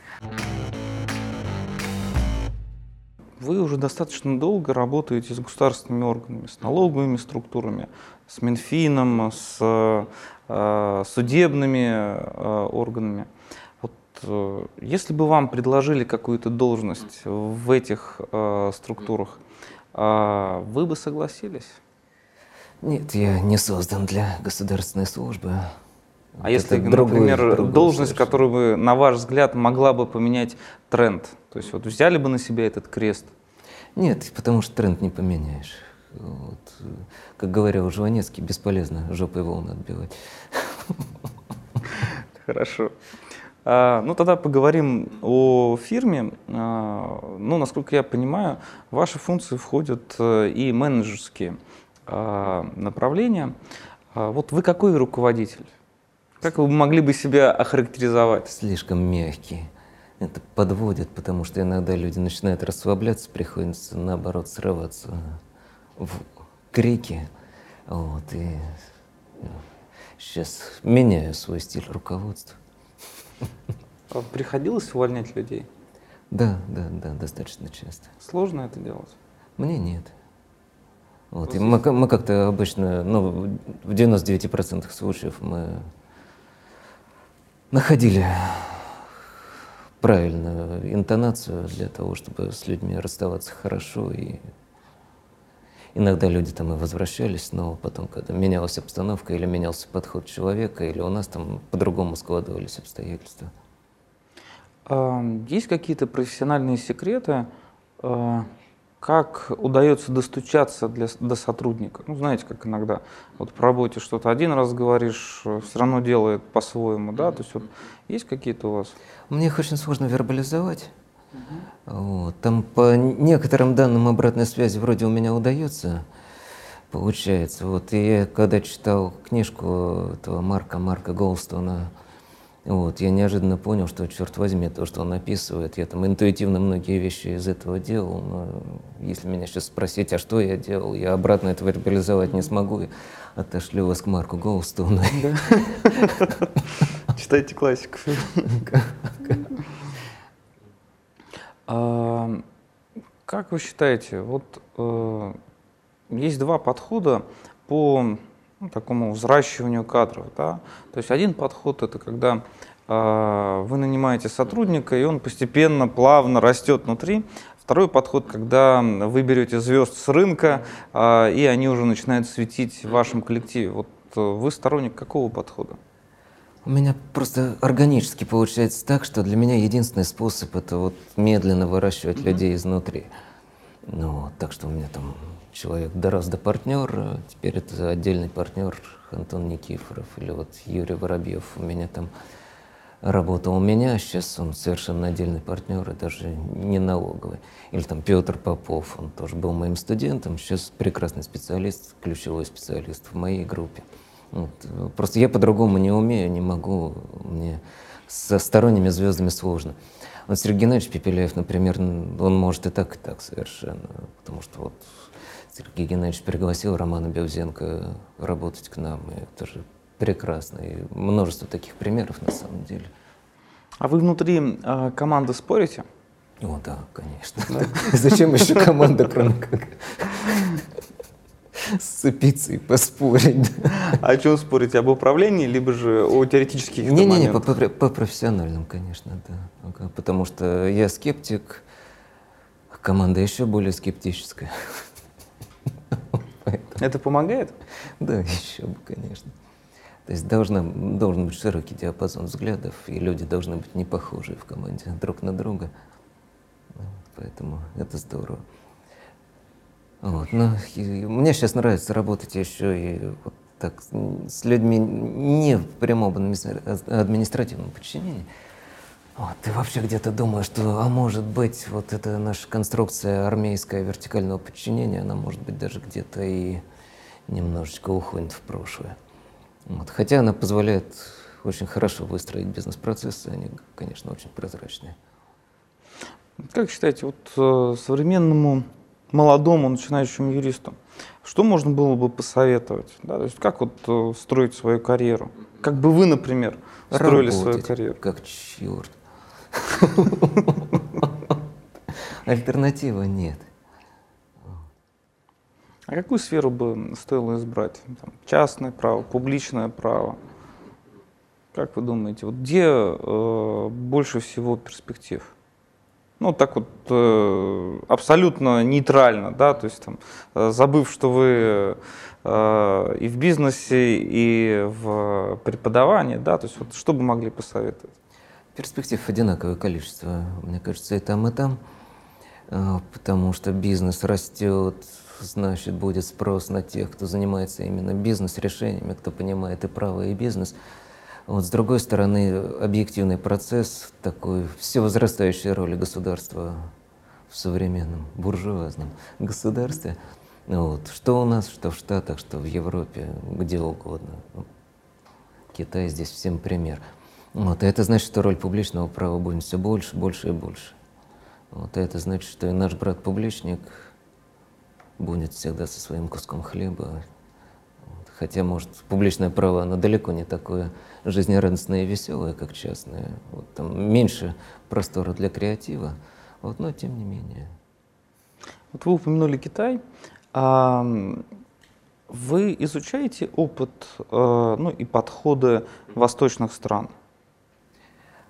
Вы уже достаточно долго работаете с государственными органами, с налоговыми структурами, с Минфином, с э, судебными э, органами. Э, если бы вам предложили какую-то должность в этих э, структурах, э, вы бы согласились? Нет, я не создан для государственной службы. А Вот если, другой- например, другой должность, совершенно. которая бы, на ваш взгляд, могла бы поменять тренд, то есть вот взяли бы на себя этот крест? Нет, потому что тренд не поменяешь. Вот. Как говорил Жванецкий, бесполезно жопой волны отбивать. Хорошо. А, ну, тогда поговорим о фирме. А, ну, насколько я понимаю, в ваши функции входят э, и менеджерские а, направления. Вот вы какой руководитель? Как вы могли бы себя охарактеризовать? Слишком мягкий. Это подводит, потому что иногда люди начинают расслабляться, приходится наоборот срываться в крики. Вот, и сейчас меняю свой стиль руководства. А Приходилось увольнять людей? Да, да, да, достаточно часто. Сложно это делать? Мне нет. Вот, и мы, мы как-то обычно, ну, в 99% случаев мы находили правильную интонацию для того, чтобы с людьми расставаться хорошо. И иногда люди там и возвращались, но потом, когда менялась обстановка или менялся подход человека, или у нас там по-другому складывались обстоятельства. А, Есть какие-то профессиональные секреты, а, как удается достучаться для, до сотрудника? Ну, знаете, как иногда вот по работе что-то один раз говоришь, все равно делает по-своему, да? То есть вот есть какие-то у вас? Мне их очень сложно вербализовать. Вот. Там по некоторым данным обратной связи вроде у меня удается, получается. Вот. И я когда читал книжку этого Марка, Марка Голстона, вот, я неожиданно понял, что, черт возьми, то, что он описывает, я там интуитивно многие вещи из этого делал, но если меня сейчас спросить, а что я делал, я обратно это вербализовать не смогу, и отошлю вас к Марку Голстону. Читайте классиков. А, Как вы считаете, вот э, есть два подхода по ну, такому взращиванию кадров, да? То есть один подход это когда э, вы нанимаете сотрудника и он постепенно, плавно растет внутри. Второй подход, когда вы берете звезд с рынка э, и они уже начинают светить в вашем коллективе. Вот э, вы сторонник какого подхода? У меня просто органически получается так, что для меня единственный способ это вот медленно выращивать людей изнутри. Ну, так что у меня там человек дорос до партнера, теперь это отдельный партнер Антон Никифоров или вот Юрий Воробьев у меня там работал у меня, а сейчас он совершенно отдельный партнер и даже не налоговый. Или там Петр Попов, он тоже был моим студентом, сейчас прекрасный специалист, ключевой специалист в моей группе. Вот. Просто я по-другому не умею, не могу, мне со сторонними звездами сложно. Вот Сергей Геннадьевич Пепеляев, например, он может и так, и так совершенно, потому что вот Сергей Геннадьевич пригласил Романа Белзенко работать к нам, и это же прекрасно. И множество таких примеров на самом деле. А вы внутри э, команды спорите? О, да, конечно. Да? Зачем еще команда, кроме как сцепиться и поспорить? А о чем спорите? Об управлении, либо же о теоретических Не-не-не, по, по, по профессиональным, конечно, да. Потому что я скептик, а команда еще более скептическая. Это помогает? Да, еще бы, конечно. То есть должна, должен быть широкий диапазон взглядов, и люди должны быть не похожи в команде друг на друга. Поэтому это здорово. Вот. Но мне сейчас нравится работать еще и вот так с людьми не в прямом административном подчинении. Вот. Ты вообще где-то думаешь, что, а может быть, вот эта наша конструкция армейская вертикального подчинения, она может быть даже где-то и немножечко уходит в прошлое. Вот. Хотя она позволяет очень хорошо выстроить бизнес-процессы, они, конечно, очень прозрачные. Как считаете, вот э, современному молодому начинающему юристу, что можно было бы посоветовать? Да? То есть как вот э, строить свою карьеру? Как бы вы, например, строили Работать, свою карьеру? Как черт. Альтернативы нет. А какую сферу бы стоило избрать? Там, частное право, публичное право? Как вы думаете, вот где э, больше всего перспектив? Ну, так вот, э, абсолютно нейтрально, да, то есть там, э, забыв, что вы э, и в бизнесе, и в преподавании, да, то есть вот что бы могли посоветовать? Перспектив одинаковое количество, мне кажется, и там, и там, потому что бизнес растет, значит, будет спрос на тех, кто занимается именно бизнес-решениями, кто понимает и право, и бизнес. Вот с другой стороны, объективный процесс такой всевозрастающей роли государства в современном буржуазном государстве. Вот. Что у нас, что в Штатах, что в Европе, где угодно. Китай здесь всем пример. Вот. И это значит, что роль публичного права будет все больше, больше и больше. Вот. И это значит, что и наш брат-публичник будет всегда со своим куском хлеба. Хотя, может, публичное право, оно далеко не такое жизнерадостное и веселое, как частное. Вот там меньше простора для креатива, вот, но тем не менее. Вот вы упомянули Китай. А вы изучаете опыт э, ну, и подходы восточных стран?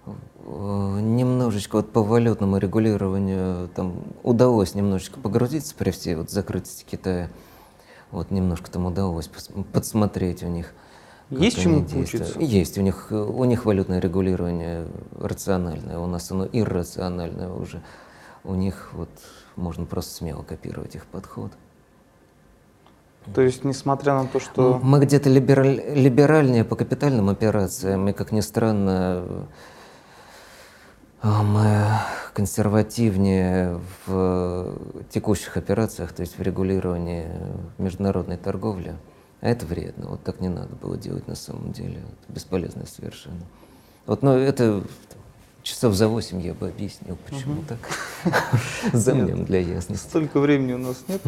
Э, немножечко вот по валютному регулированию там удалось немножечко погрузиться при всей вот закрытости Китая. Вот немножко там удалось подсмотреть у них. Есть чему поучиться? Есть. У них, у них валютное регулирование рациональное, у нас оно иррациональное уже. У них вот можно просто смело копировать их подход. То есть, несмотря на то, что... Мы где-то либераль, либеральнее по капитальным операциям, и, как ни странно, мы консервативнее в текущих операциях, то есть в регулировании международной торговли. А это вредно. Вот так не надо было делать на самом деле. Это бесполезно совершенно. Вот, но это часов за восемь я бы объяснил, почему угу. так. Замнем для ясности. Столько времени у нас нет.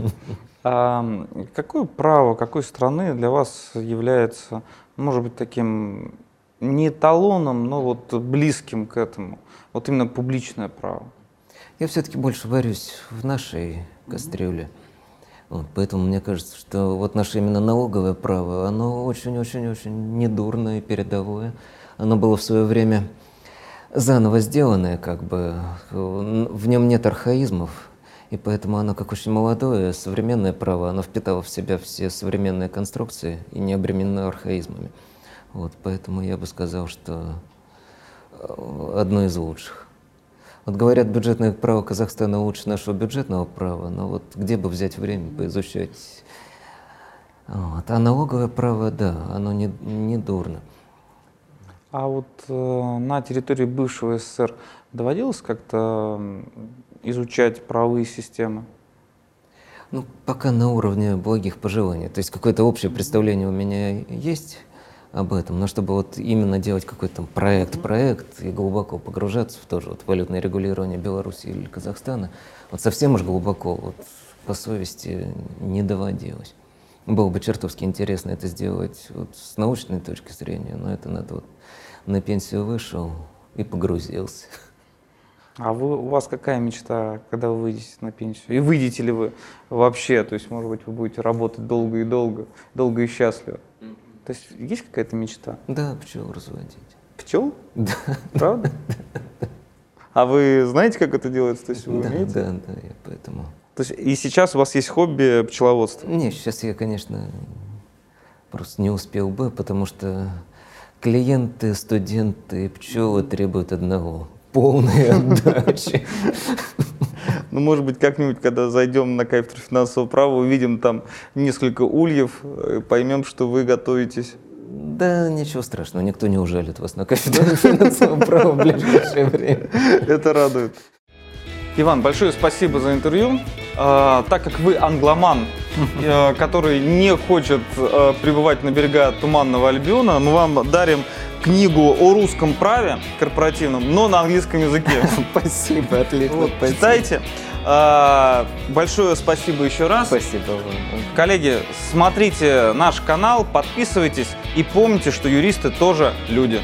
А какое право какой страны для вас является, может быть, таким не эталоном, но вот близким к этому? Вот именно публичное право. Я все-таки больше варюсь в нашей кастрюле. Вот, поэтому мне кажется, что вот наше именно налоговое право, оно очень-очень-очень недурное и передовое. Оно было в свое время заново сделанное, как бы. В нем нет архаизмов, и поэтому оно как очень молодое, современное право, оно впитало в себя все современные конструкции и не обременено архаизмами. Вот, поэтому я бы сказал, что одно из лучших. Вот говорят, бюджетное право Казахстана лучше нашего бюджетного права, но вот где бы взять время поизучать? Вот. А налоговое право, да, оно не, не дурно. А вот э, на территории бывшего СССР доводилось как-то изучать правовые системы? Ну, пока на уровне благих пожеланий. То есть какое-то общее представление у меня есть об этом, но чтобы вот именно делать какой-то там проект, проект и глубоко погружаться в тоже вот валютное регулирование Беларуси или Казахстана, вот совсем уж глубоко вот по совести не доводилось. Было бы чертовски интересно это сделать вот с научной точки зрения, но это надо вот на пенсию вышел и погрузился. А вы, у вас какая мечта, когда вы выйдете на пенсию? И выйдете ли вы вообще? То есть, может быть, вы будете работать долго и долго, долго и счастливо. То есть, есть какая-то мечта? Да, пчел разводить. Пчел? Да, Правда? А вы знаете, как это делается? То есть, вы да, умеете? да, да, я поэтому... То есть, и сейчас у вас есть хобби пчеловодство? Не, сейчас я, конечно, просто не успел бы, потому что клиенты, студенты, пчелы требуют одного – полной отдачи. Ну, может быть, как-нибудь, когда зайдем на кафедру финансового права, увидим там несколько ульев, э, поймем, что вы готовитесь. Да, ничего страшного, никто не ужалит вас на кафедре финансового права в ближайшее время. Это радует. Иван, большое спасибо за интервью. А, так как вы англоман, э, который не хочет э, пребывать на берега Туманного Альбиона, мы вам дарим книгу о русском праве корпоративном, но на английском языке. Спасибо, отлично. Вот, спасибо. читайте. А, Большое спасибо еще раз. Спасибо вам. Коллеги, смотрите наш канал, подписывайтесь и помните, что юристы тоже люди.